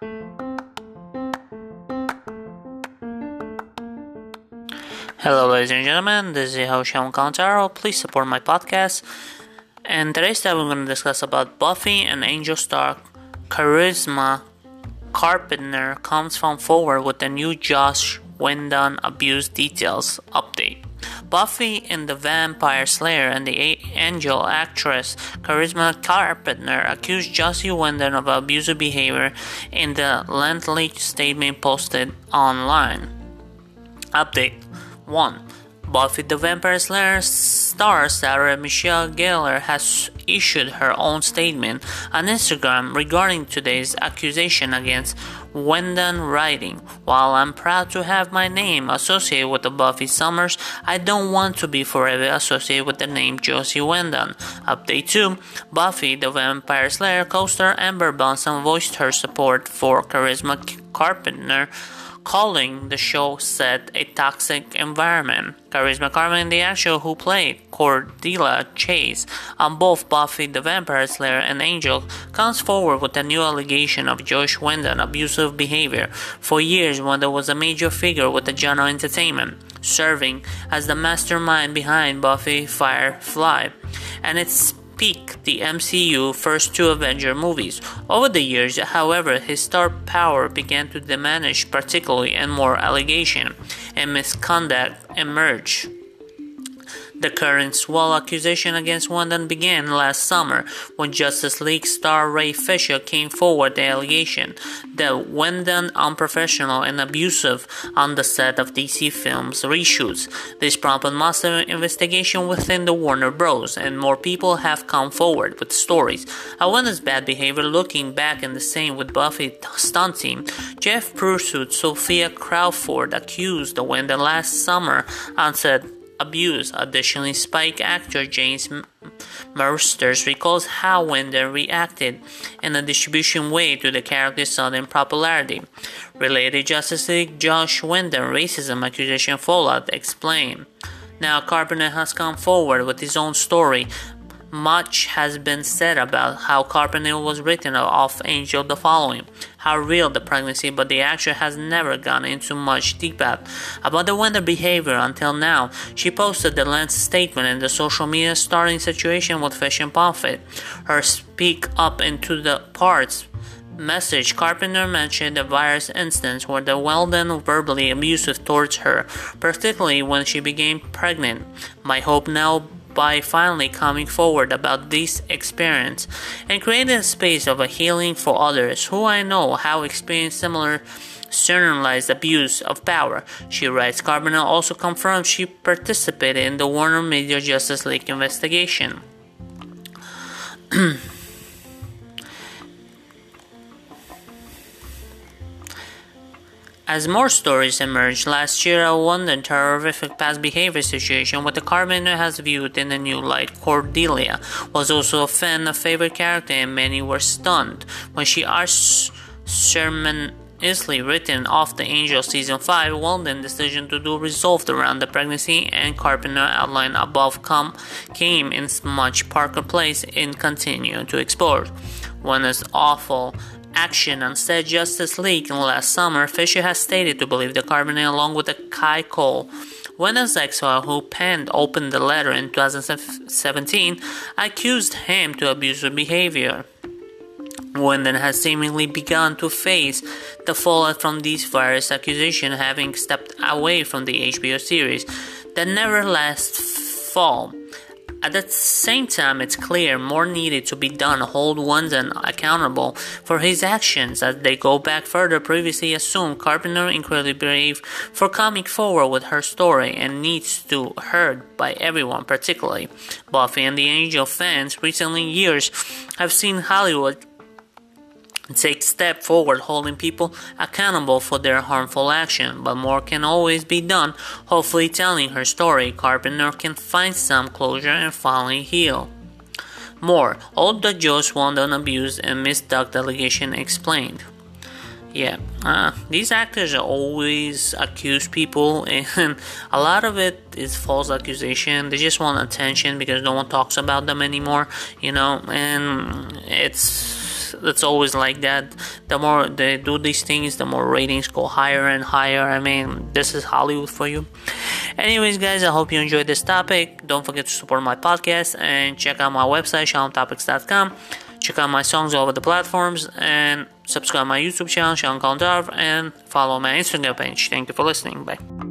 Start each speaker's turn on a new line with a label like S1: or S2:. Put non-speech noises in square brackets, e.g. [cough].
S1: Hello, ladies and gentlemen. This is Sean Calantaro. Please support my podcast. And today's time we're going to discuss about Buffy and Angel Star Charisma Carpenter comes from forward with the new Joss Whedon abuse details update. Buffy and the Vampire Slayer and the Angel actress Charisma Carpenter accused Joss Whedon of abusive behavior in the lengthy statement posted online. Update 1. Buffy the Vampire Slayer star Sarah Michelle Gellar has issued her own statement on Instagram regarding today's accusation against Whedon writing. While I'm proud to have my name associated with the Buffy Summers, I don't want to be forever associated with the name Josie Whedon. Update 2 Buffy the Vampire Slayer co star Amber Benson voiced her support for Charisma Carpenter calling the show set a toxic environment. Charisma Carmen, the actor who played Cordelia Chase on both Buffy the Vampire Slayer and Angel, comes forward with a new allegation of Joss Whedon abusive behavior. For years, Whedon was a major figure with the genre entertainment, serving as the mastermind behind Buffy Firefly and its peak the MCU first two Avenger movies. Over the years, however, his star power began to diminish, particularly and more allegation and misconduct emerged. The current swell accusation against Whedon began last summer when Justice League star Ray Fisher came forward the allegation that Whedon unprofessional and abusive on the set of DC Films reshoots. This prompted massive investigation within the Warner Bros. and more people have come forward with stories Whedon's bad behavior looking back in the same with Buffy stunt team. Jeff Pruitt Sophia Crawford accused Whedon last summer and said abuse. Additionally, Spike actor James Marsters recalls how Whedon reacted in a distribution way to the character's sudden popularity. Related Justice League Joss Whedon racism accusation fallout explained. Now Carpenter has come forward with his own story much has been said about how Carpenter was written off Angel the following, how real the pregnancy, but the actor has never gone into much detail about the Whedon behavior until now. She posted the length statement in the social media starting situation with Fish and Buffett. Her speak up into the parts message, Carpenter mentioned the virus instance where the Whedon verbally abusive towards her, particularly when she became pregnant. My hope now by finally coming forward about this experience and creating a space of a healing for others who I know have experienced similar internalized abuse of power. She writes Carbonell also confirms she participated in the Warner Media Justice League investigation. [clears throat] As more stories emerged last year, a wondered horrific past behavior situation with the Carpenter has viewed in a new light. Cordelia was also a fan, a favorite character, and many were stunned when she asked Sherman Isley written off the Angel season 5, Whedon's decision to do resolved around the pregnancy and Carpenter outlined above come, came in much Parker Place in continue to explore. One is awful action on said Justice League last summer, Fisher has stated to believe the Carpenter, along with the Kai Cole, Whedon's ex-wife who penned opened the letter in 2017, accused him to abusive behavior. Whedon has seemingly begun to face the fallout from these various accusations, having stepped away from the HBO series never last fall. At the same time, it's clear more needed to be done to hold Whedon accountable for his actions as they go back further. Previously assumed Carpenter incredibly brave for coming forward with her story and needs to heard by everyone, particularly Buffy and the Angel fans. Recently years have seen Hollywood take step forward holding people accountable for their harmful action. But more can always be done hopefully telling her story. Carpenter can find some closure and finally heal. More. All the Joss Whedon abuse and misduct allegation explained. Yeah uh, these actors always accuse people [laughs] and a lot of it is false accusation. They just want attention because no one talks about them anymore you know and it's it's always like that. The more they do these things, the more ratings go higher and higher. I mean, this is Hollywood for you. Anyways, guys, I hope you enjoyed this topic. Don't forget to support my podcast and check out my website, shalomtopics.com. Check out my songs over the platforms and subscribe my YouTube channel, Shalom Kaldarv, and follow my Instagram page. Thank you for listening. Bye.